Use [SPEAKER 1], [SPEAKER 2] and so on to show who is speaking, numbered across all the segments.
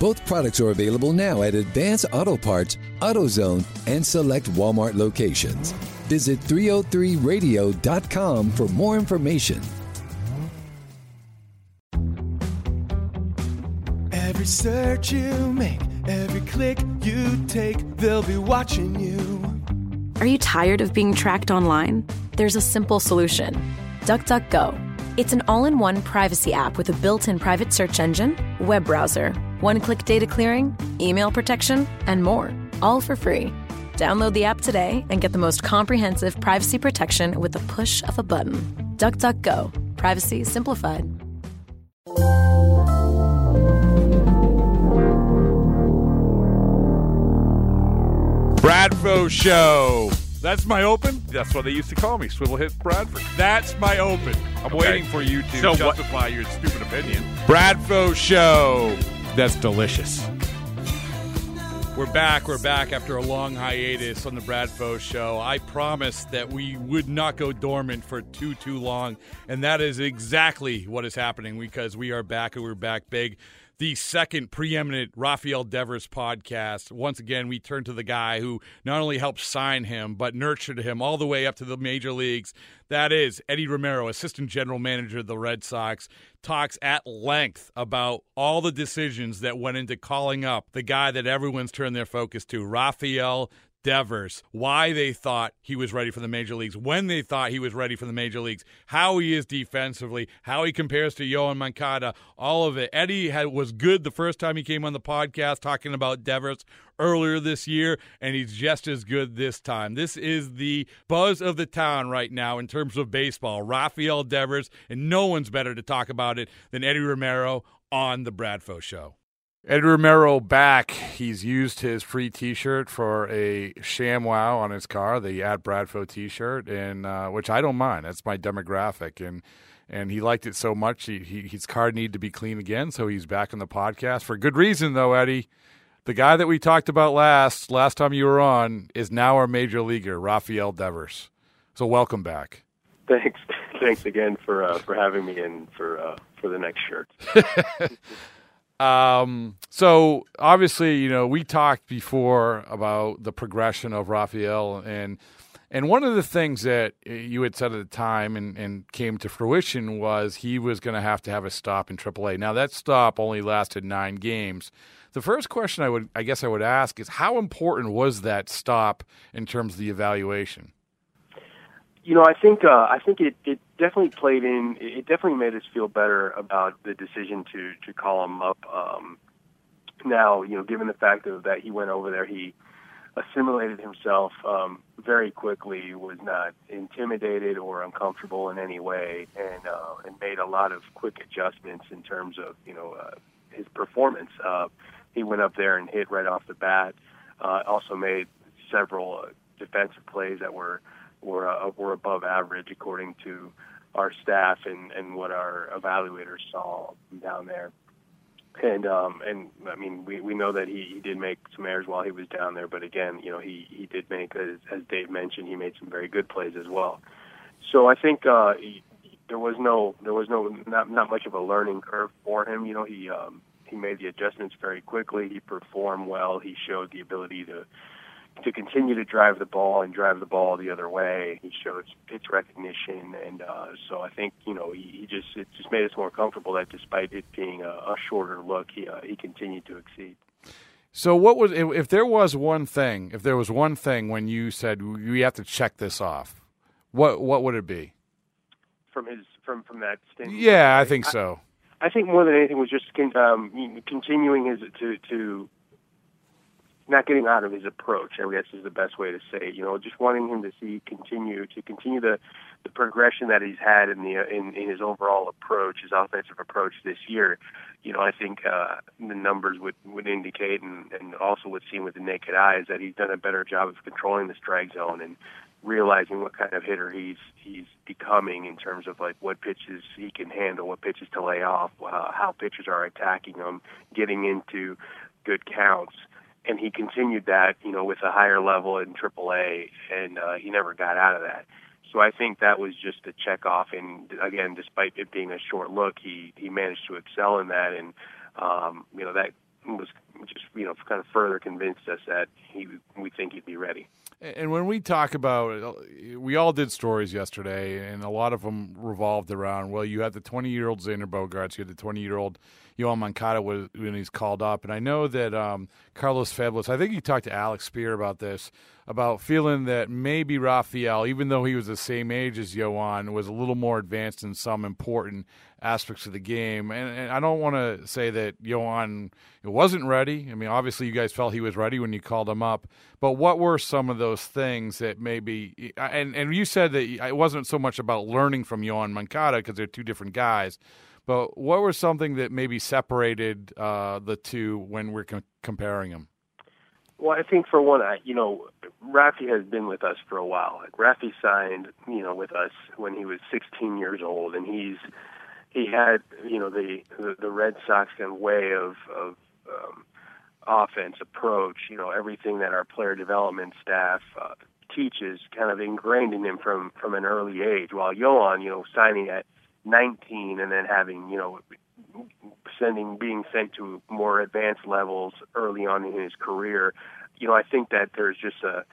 [SPEAKER 1] Both products are available now at Advance Auto Parts, AutoZone, and select Walmart locations. Visit 303radio.com for more information.
[SPEAKER 2] Every search you make, every click you take, they'll be watching you.
[SPEAKER 3] Are you tired of being tracked online? There's a simple solution DuckDuckGo. It's an all in one privacy app with a built in private search engine, web browser, one click data clearing, email protection, and more, all for free. Download the app today and get the most comprehensive privacy protection with the push of a button. DuckDuckGo. Privacy simplified.
[SPEAKER 4] Bradfo Show. That's my open. That's what they used to call me, Swivel Hit Bradford. That's my open. I'm
[SPEAKER 5] Okay.
[SPEAKER 4] waiting for you to
[SPEAKER 5] So what-
[SPEAKER 4] justify your stupid opinion. Bradfo Show.
[SPEAKER 5] That's delicious. We're back. We're back after a long hiatus on the Brad Bradfo Show. I promised that we would not go dormant for too, too long, and that is exactly what is happening because we are back and we're back big. The second preeminent Rafael Devers podcast. Once again, we turn to the guy who not only helped sign him, but nurtured him all the way up to the major leagues. That is Eddie Romero, assistant general manager of the Red Sox, talks at length about all the decisions that went into calling up the guy that everyone's turned their focus to, Rafael Devers, why they thought he was ready for the major leagues, when they thought he was ready for the major leagues, how he is defensively, how he compares to Yoan Moncada, all of it. Eddie had, was good the first time he came on the podcast talking about Devers earlier this year, and he's just as good this time. This is the buzz of the town right now in terms of baseball. Rafael Devers, and no one's better to talk about it than Eddie Romero on the Bradfo Show.
[SPEAKER 4] Eddie Romero back. He's used his free T-shirt for a ShamWow on his car, the at Bradfo T-shirt, and uh, which I don't mind. That's my demographic, and and he liked it so much. He, he his car needed to be clean again, so he's back on the podcast for good reason, though. Eddie, the guy that we talked about last last time you were on, is now our major leaguer, Rafael Devers. So welcome back.
[SPEAKER 6] Thanks, thanks again for uh, for having me and for uh, for the next shirt.
[SPEAKER 4] Um, so obviously, you know, we talked before about the progression of Rafael and and one of the things that you had said at the time and, and came to fruition was he was going to have to have a stop in AAA. Now that stop only lasted nine games. The first question I would, I guess, I would ask is how important was that stop in terms of the evaluation?
[SPEAKER 6] You know, I think uh, I think it, it definitely played in. It definitely made us feel better about the decision to to call him up. Um, now, you know, given the fact of that he went over there, he assimilated himself um, very quickly, was not intimidated or uncomfortable in any way, and uh, and made a lot of quick adjustments in terms of you know uh, his performance. Uh, he went up there and hit right off the bat. Uh, also made several defensive plays that were were uh, were above average according to our staff and and what our evaluators saw down there. And um and I mean we we know that he, he did make some errors while he was down there, but again, you know, he he did make as, as Dave mentioned, he made some very good plays as well. So I think uh he, there was no there was no not not much of a learning curve for him. You know, he um he made the adjustments very quickly. He performed well. He showed the ability to to continue to drive the ball and drive the ball the other way. He showed pitch recognition, and uh, so I think you know he, he just it just made us more comfortable that despite it being a, a shorter look, he uh, he continued to exceed.
[SPEAKER 4] So, what was if, if there was one thing? If there was one thing when you said we have to check this off, what what would it be?
[SPEAKER 6] From his from from that stint.
[SPEAKER 4] Yeah, I think so.
[SPEAKER 6] I, I think more than anything was just um, continuing his to to not getting out of his approach. I guess is the best way to say it. You know, just wanting him to see continue to continue the the progression that he's had in the in, in his overall approach, his offensive approach this year. You know, I think uh, the numbers would would indicate, and, and also would seem with the naked eye, is that he's done a better job of controlling the strike zone and realizing what kind of hitter he's he's becoming in terms of like what pitches he can handle, what pitches to lay off, uh, how pitchers are attacking him, getting into good counts and he continued that, you know, with a higher level in AAA, and uh, he never got out of that. So I think that was just a check off, and again, despite it being a short look, he he managed to excel in that, and um, you know that was just you know kind of further convinced us that he we think he'd be ready.
[SPEAKER 4] And when we talk about, we all did stories yesterday, and a lot of them revolved around. Well, you had the twenty-year-old Xander Bogaerts, you had the twenty-year-old Yoan Moncada when he's called up, and I know that um, Carlos Febles. I think he talked to Alex Speier about this, about feeling that maybe Rafael, even though he was the same age as Yoan, was a little more advanced in some important aspects of the game. And, and I don't want to say that Yoan wasn't ready. I mean, obviously, you guys felt he was ready when you called him up. But what were some of those things that maybe? And and you said that it wasn't so much about learning from Yoan Moncada because they're two different guys. But what was something that maybe separated uh, the two when we're com- comparing them?
[SPEAKER 6] Well, I think for one, I, you know, Rafi has been with us for a while. Like Rafi signed, you know, with us when he was 16 years old, and he's he had, you know, the the, the Red Sox kind of way of of um, offense approach. You know, everything that our player development staff uh, teaches, kind of ingrained in him from from an early age. While Yoan, you know, signing at 19 and then having, you know, sending being sent to more advanced levels early on in his career, you know, I think that there's just a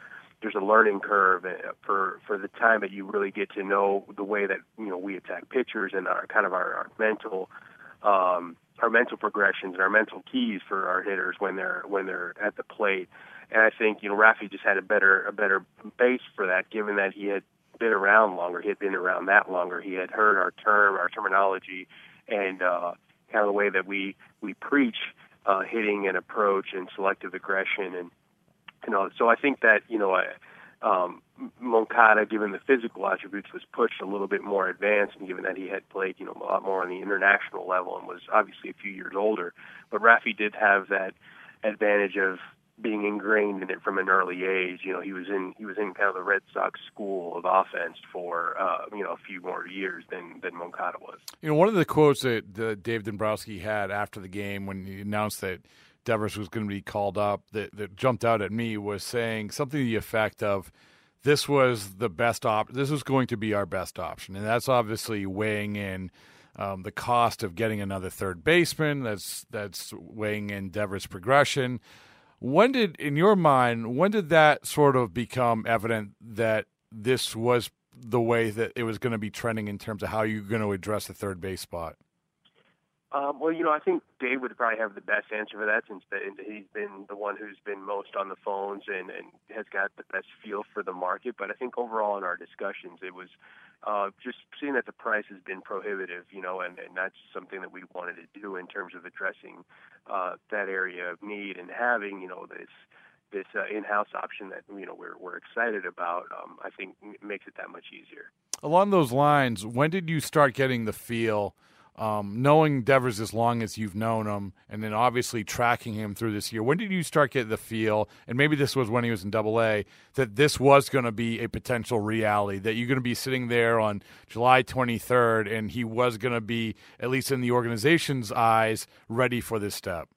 [SPEAKER 6] there's a learning curve uh, for for the time that you really get to know the way that you know we attack pitchers and our kind of our, our mental um, our mental progressions and our mental keys for our hitters when they're when they're at the plate. And I think you know Rafi just had a better a better base for that, given that he had been around longer. He had been around that longer. He had heard our term, our terminology, and uh, kind of the way that we we preach uh, hitting and approach and selective aggression, and you know. So I think that you know, I, um, Moncada, given the physical attributes, was pushed a little bit more advanced, and given that he had played you know a lot more on the international level and was obviously a few years older. But Rafi did have that advantage of being ingrained in it from an early age. You know, he was in he was in kind of the Red Sox school of offense for uh, you know a few more years than than Moncada was.
[SPEAKER 4] You know, one of the quotes that, that Dave Dombrowski had after the game when he announced that Devers was going to be called up that, that jumped out at me was saying something to the effect of this was the best op this was going to be our best option and that's obviously weighing in um, the cost of getting another third baseman that's that's weighing in Devers progression when did, in your mind, when did that sort of become evident that this was the way that it was going to be trending in terms of how you're going to address the third base spot?
[SPEAKER 6] Um, well, you know, I think Dave would probably have the best answer for that since he's been the one who's been most on the phones and, and has got the best feel for the market. But I think overall in our discussions, it was uh, just seeing that the price has been prohibitive, you know, and, and that's something that we wanted to do in terms of addressing uh, that area of need and having, you know, this this uh, in-house option that you know we're we're excited about. Um, I think makes it that much easier.
[SPEAKER 4] Along those lines, when did you start getting the feel? Um, knowing Devers as long as you've known him, and then obviously tracking him through this year, when did you start getting the feel, and maybe this was when he was in Double A, that this was going to be a potential reality, that you're going to be sitting there on July 23rd, and he was going to be, at least in the organization's eyes, ready for this step?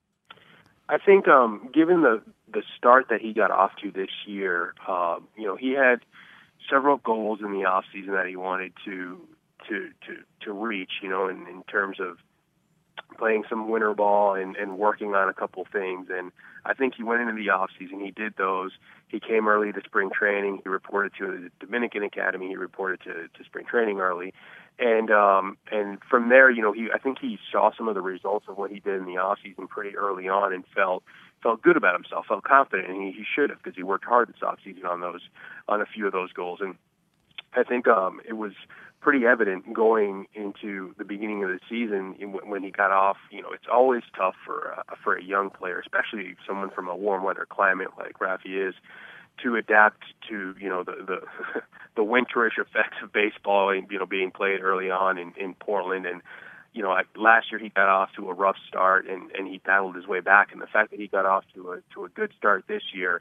[SPEAKER 6] I think, um, given the the start that he got off to this year, uh, you know, he had several goals in the off season that he wanted to to to to reach. You know, in in terms of playing some winter ball and and working on a couple things. And I think he went into the off season. He did those. He came early to spring training. He reported to the Dominican Academy. He reported to to spring training early. And um and from there, you know, he I think he saw some of the results of what he did in the off season pretty early on and felt felt good about himself, felt confident, and he, he should have because he worked hard this off season on those on a few of those goals. And I think um, it was pretty evident going into the beginning of the season when he got off. You know, it's always tough for uh, for a young player, especially someone from a warm weather climate like Rafi is, to adapt to you know the the the winterish effects of baseball and you know being played early on in in Portland. And you know last year he got off to a rough start and and he battled his way back. And the fact that he got off to a to a good start this year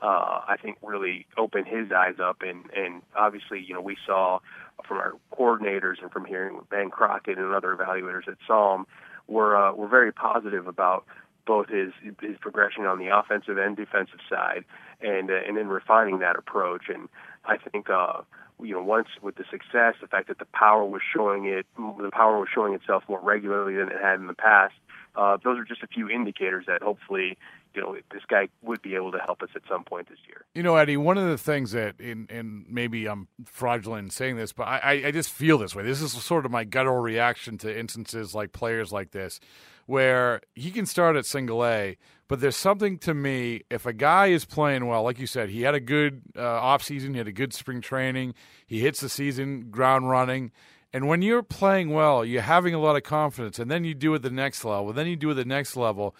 [SPEAKER 6] uh I think really opened his eyes up. And and obviously you know we saw from our coordinators and from hearing Ben Crockett and other evaluators at Psalm were uh, were very positive about both his his progression on the offensive and defensive side, and uh, and then refining that approach. And I think uh, you know once with the success, the fact that the power was showing it, the power was showing itself more regularly than it had in the past. Uh, those are just a few indicators that hopefully you know this guy would be able to help us at some point this year.
[SPEAKER 4] You know, Eddie, one of the things that, in maybe I'm fraudulent in saying this, but I, I just feel this way. This is sort of my guttural reaction to instances like players like this where he can start at single A, but there's something to me if a guy is playing well, like you said, he had a good uh, off season, he had a good spring training, he hits the season ground running. And when you're playing well, you're having a lot of confidence, and then you do it the next level, then you do it the next level.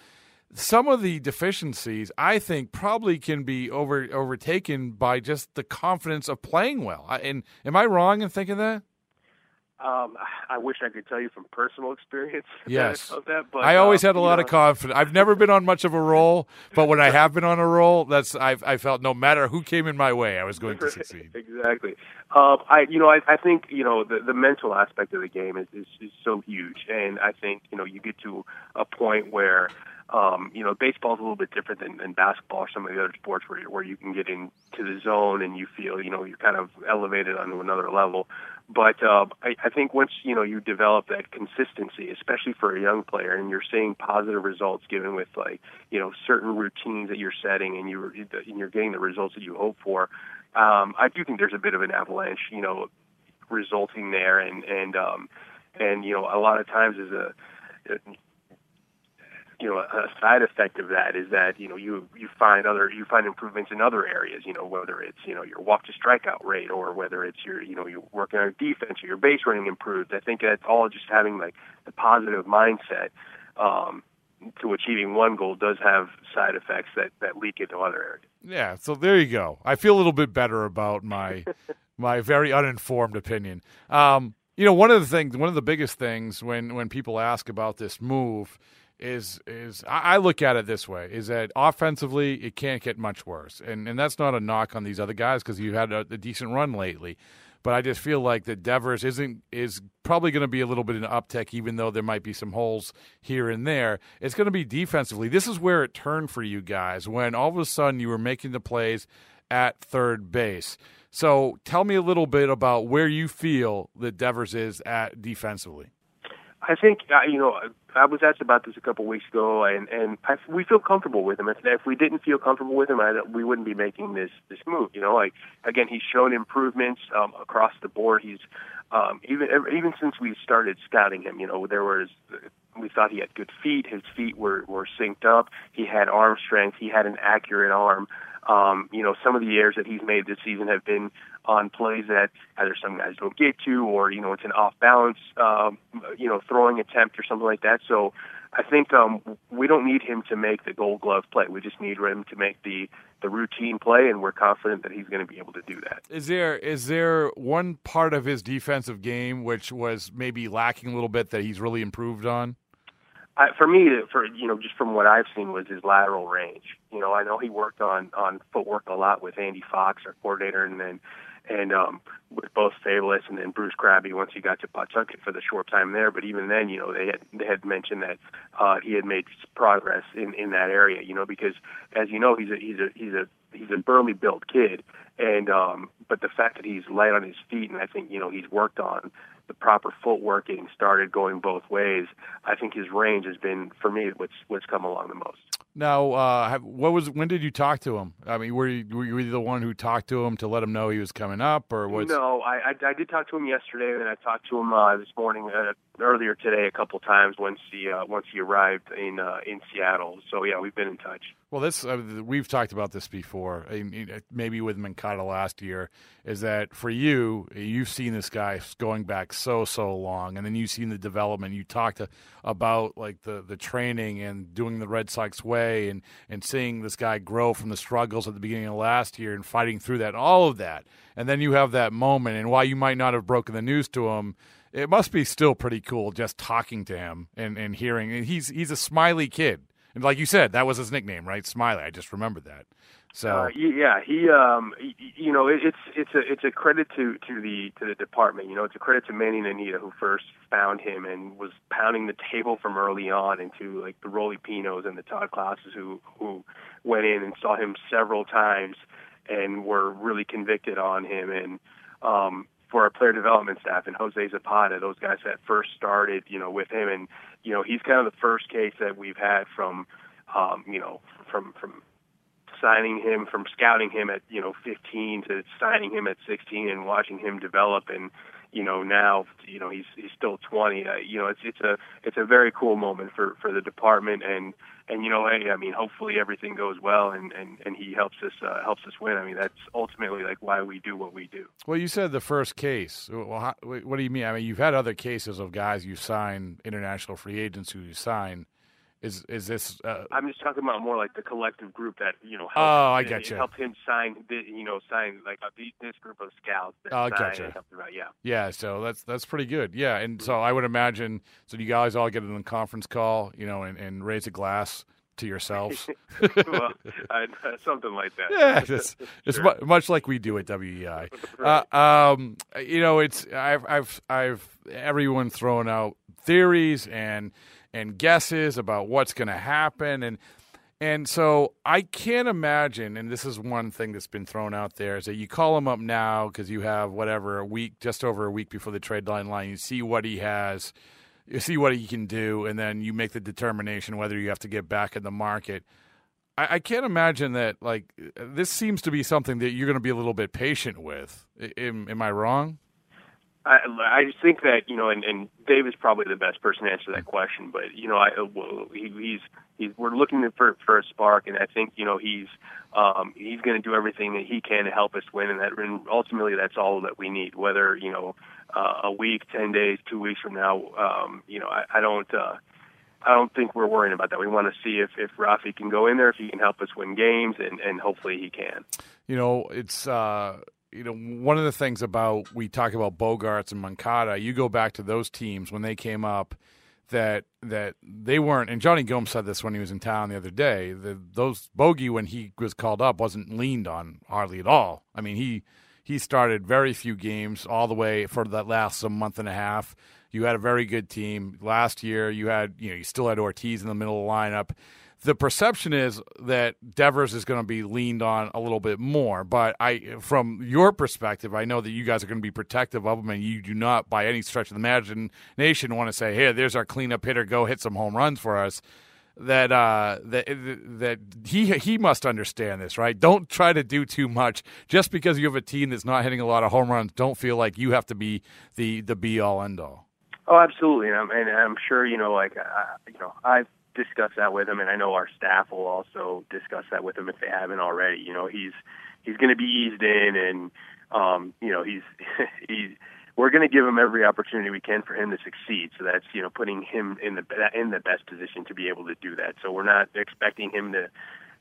[SPEAKER 4] Some of the deficiencies, I think, probably can be over overtaken by just the confidence of playing well. And am I wrong in thinking that?
[SPEAKER 6] Um, I wish I could tell you from personal experience.
[SPEAKER 4] Yes,
[SPEAKER 6] of that, but
[SPEAKER 4] I always
[SPEAKER 6] uh,
[SPEAKER 4] had a lot
[SPEAKER 6] know,
[SPEAKER 4] of confidence. I've never been on much of a roll, but when I have been on a roll, that's I've, I felt no matter who came in my way, I was going to succeed.
[SPEAKER 6] exactly. Um, I, you know, I, I think you know the, the mental aspect of the game is, is is so huge, and I think you know you get to a point where um, you know, baseball is a little bit different than, than basketball or some of the other sports where, where you can get into the zone and you feel, you know, you're kind of elevated onto another level. But uh, I, I think once you know you develop that consistency, especially for a young player, and you're seeing positive results given with like you know certain routines that you're setting, and you're and you're getting the results that you hope for. Um, I do think there's a bit of an avalanche, you know, resulting there, and and um, and you know a lot of times as a you know a side effect of that is that you know you you find other you find improvements in other areas you know whether it's you know your walk to strikeout rate or whether it's your you know you're working on your defense or your base running improves i think that's all just having like the positive mindset um to achieving one goal does have side effects that that leak into other areas.
[SPEAKER 4] Yeah so there you go. I feel a little bit better about my my very uninformed opinion. Um you know one of the things one of the biggest things when when people ask about this move is is I look at it this way: is that offensively it can't get much worse, and and that's not a knock on these other guys because you had a, a, decent run lately. But I just feel like that Devers isn't is probably going to be a little bit in uptick, even though there might be some holes here and there. It's going to be defensively. This is where it turned for you guys when all of a sudden you were making the plays at third base. So tell me a little bit about where you feel that Devers is at defensively.
[SPEAKER 6] I think you know I was asked about this a couple weeks ago, and and I, we feel comfortable with him. If, if we didn't feel comfortable with him, I, we wouldn't be making this this move. You know, like again, he's shown improvements um, across the board. He's um, even even since we started scouting him. You know, there was we thought he had good feet. His feet were were synced up. He had arm strength. He had an accurate arm. Um, you know, some of the errors that he's made this season have been on plays that either some guys don't get to, or you know, it's an off balance, um, you know, throwing attempt or something like that. So, I think um, we don't need him to make the Gold Glove play. We just need him to make the the routine play, and we're confident that he's going to be able to do that.
[SPEAKER 4] Is there is there one part of his defensive game which was maybe lacking a little bit that he's really improved on?
[SPEAKER 6] I, for me, for you know, just from what I've seen, was his lateral range. You know, I know he worked on on footwork a lot with Andy Fox, our coordinator, and then and um, with both Febles and then Bruce Crabbe once he got to Pawtucket for the short time there. But even then, you know, they had they had mentioned that uh, he had made progress in in that area. You know, because as you know, he's a he's a he's a he's a burly built kid, and um, but the fact that he's light on his feet, and I think you know he's worked on the proper footwork getting started going both ways, I think his range has been for me what's what's come along the most.
[SPEAKER 4] Now, uh, what was when did you talk to him? I mean, were you, were you the one who talked to him to let him know he was coming up, or was?
[SPEAKER 6] No, I, I, I did talk to him yesterday, and I talked to him uh, this morning, uh, earlier today, a couple times once he uh, once he arrived in uh, in Seattle. So yeah, we've been in touch.
[SPEAKER 4] Well, this uh, we've talked about this before, maybe with Moncada last year. Is that for you? You've seen this guy going back so so long, and then you've seen the development. You talked about like the the training and doing the Red Sox way, and and seeing this guy grow from the struggles at the beginning of last year and fighting through that, all of that, and then you have that moment, and why you might not have broken the news to him it must be still pretty cool just talking to him and, and hearing and he's he's a smiley kid and like you said, that was his nickname, right? Smiley. I just remembered that. So
[SPEAKER 6] uh, yeah, he um, you know, it's it's a it's a credit to to the to the department. You know, it's a credit to Manny Nanita who first found him and was pounding the table from early on into like the Rolly Pinos and the Todd Classes who who went in and saw him several times and were really convicted on him and um for our player development staff and Jose Zapata, those guys that first started, you know, with him and you know, he's kind of the first case that we've had from, um, you know, from from signing him, from scouting him at you know 15 to signing him at 16 and watching him develop and you know now you know he's he's still 20 uh, you know it's it's a it's a very cool moment for for the department and and you know hey I mean hopefully everything goes well and and and he helps us uh, helps us win. I mean that's ultimately like why we do what we do.
[SPEAKER 4] Well you said the first case. Well how, what do you mean? I mean you've had other cases of guys you sign international free agents who you sign is is this? Uh,
[SPEAKER 6] I'm just talking about more like the collective group that you know. Helped,
[SPEAKER 4] oh, I got you.
[SPEAKER 6] Helped him sign, you know, sign like a, this group of scouts. That
[SPEAKER 4] oh, I got you.
[SPEAKER 6] Yeah.
[SPEAKER 4] Yeah. So that's that's pretty good. Yeah, and so I would imagine. So you guys all get in a conference call, you know, and, and raise a glass to yourselves.
[SPEAKER 6] well, uh, something like that.
[SPEAKER 4] Yeah, it's, it's sure. much like we do at WEEI. right. uh, um, you know, it's I've I've I've everyone throwing out theories and and guesses about what's going to happen and and so I can't imagine, and this is one thing that's been thrown out there, is that you call him up now because you have whatever a week, just over a week before the trade line, line. you see what he has, you see what he can do, and then you make the determination whether you have to get back in the market. I, can't imagine that. Like this seems to be something that you're going to be a little bit patient with. Am, am I wrong?
[SPEAKER 6] I, I just think that you know, and, and Dave is probably the best person to answer that question. But you know, I well, he, he's he's we're looking for for a spark, and I think you know he's um, he's going to do everything that he can to help us win, and that and ultimately that's all that we need. Whether you know uh, a week, ten days, two weeks from now, um, you know, I, I don't. Uh, I don't think we're worrying about that. We want to see if if Rafi can go in there, if he can help us win games, and and hopefully he can.
[SPEAKER 4] You know, it's uh, you know, one of the things about we talk about Bogaerts and Moncada, you go back to those teams when they came up that that they weren't and Jonny Gomes said this when he was in town the other day, the, those Bogey when he was called up wasn't leaned on hardly at all. I mean, he he started very few games all the way for that last some month and a half. You had a very good team. Last year you had, you know, you still had Ortiz in the middle of the lineup the perception is that Devers is going to be leaned on a little bit more. But I, from your perspective, I know that you guys are going to be protective of him, and you do not, by any stretch of the imagination, want to say, "Hey, there's our cleanup hitter. Go hit some home runs for us." That uh, that that he he must understand this, right? Don't try to do too much just because you have a team that's not hitting a lot of home runs. Don't feel like you have to be the the be all end all.
[SPEAKER 6] Oh, absolutely, and I'm, and I'm sure you know, like uh, you know, I've discuss that with him, and I know our staff will also discuss that with him if they haven't already. You know, he's he's going to be eased in, and um, you know, he's he's we're going to give him every opportunity we can for him to succeed. So that's you know putting him in the in the best position to be able to do that. So we're not expecting him to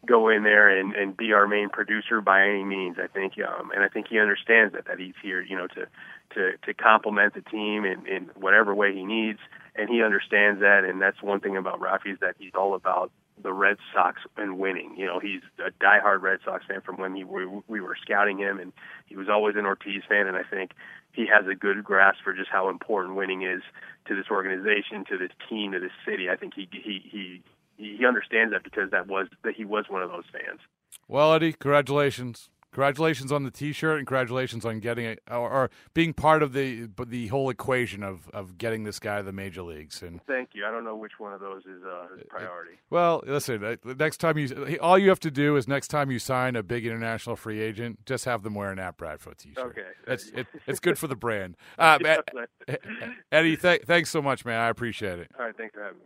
[SPEAKER 6] go in there and, and be our main producer by any means. I think, um, and I think he understands that that he's here, you know, to to to complement the team in in whatever way he needs and he understands that. And that's one thing about Rafi is that he's all about the Red Sox and winning. You know, he's a diehard Red Sox fan from when he, we, we were scouting him, and he was always an Ortiz fan. And I think he has a good grasp for just how important winning is to this organization, to this team, to this city. I think he he he he understands that because that was that he was one of those fans.
[SPEAKER 4] Well, Eddie, congratulations. Congratulations on the T-shirt, and congratulations on getting it or, or being part of the the whole equation of, of getting this guy to the major leagues. And
[SPEAKER 6] thank you. I don't know which one of those is, uh, is priority.
[SPEAKER 4] Well, listen. Uh, next time you, all you have to do is next time you sign a big international free agent, just have them wear an at Bradfo T-shirt.
[SPEAKER 6] Okay,
[SPEAKER 4] it's it, it's good for the brand. Uh, Eddie, th- thanks so much, man. I appreciate it.
[SPEAKER 6] All right, thanks for having me.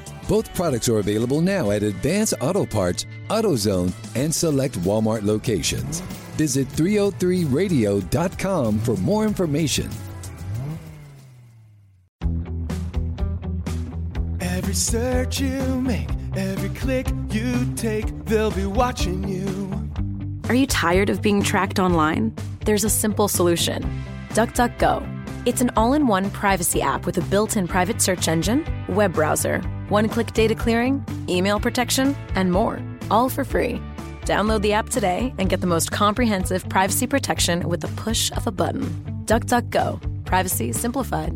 [SPEAKER 1] Both products are available now at Advance Auto Parts, AutoZone, and select Walmart locations. Visit 303radio.com for more information.
[SPEAKER 2] Every search you make, every click you take, they'll be watching you.
[SPEAKER 3] Are you tired of being tracked online? There's a simple solution DuckDuckGo. It's an all in one privacy app with a built in private search engine, web browser, one click data clearing, email protection, and more, all for free. Download the app today and get the most comprehensive privacy protection with the push of a button. DuckDuckGo. Privacy simplified.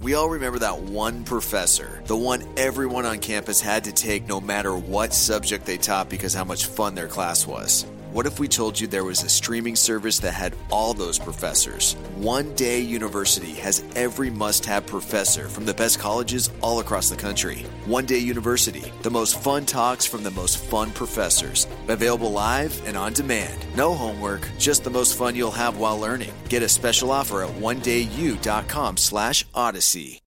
[SPEAKER 7] We all remember that one professor, the one everyone on campus had to take no matter what subject they taught because how much fun their class was. What if we told you there was a streaming service that had all those professors? One Day University has every must have professor from the best colleges all across the country. One Day University, the most fun talks from the most fun professors. Available live and on demand. No homework, just the most fun you'll have while learning. Get a special offer at onedayu.com slash odyssey.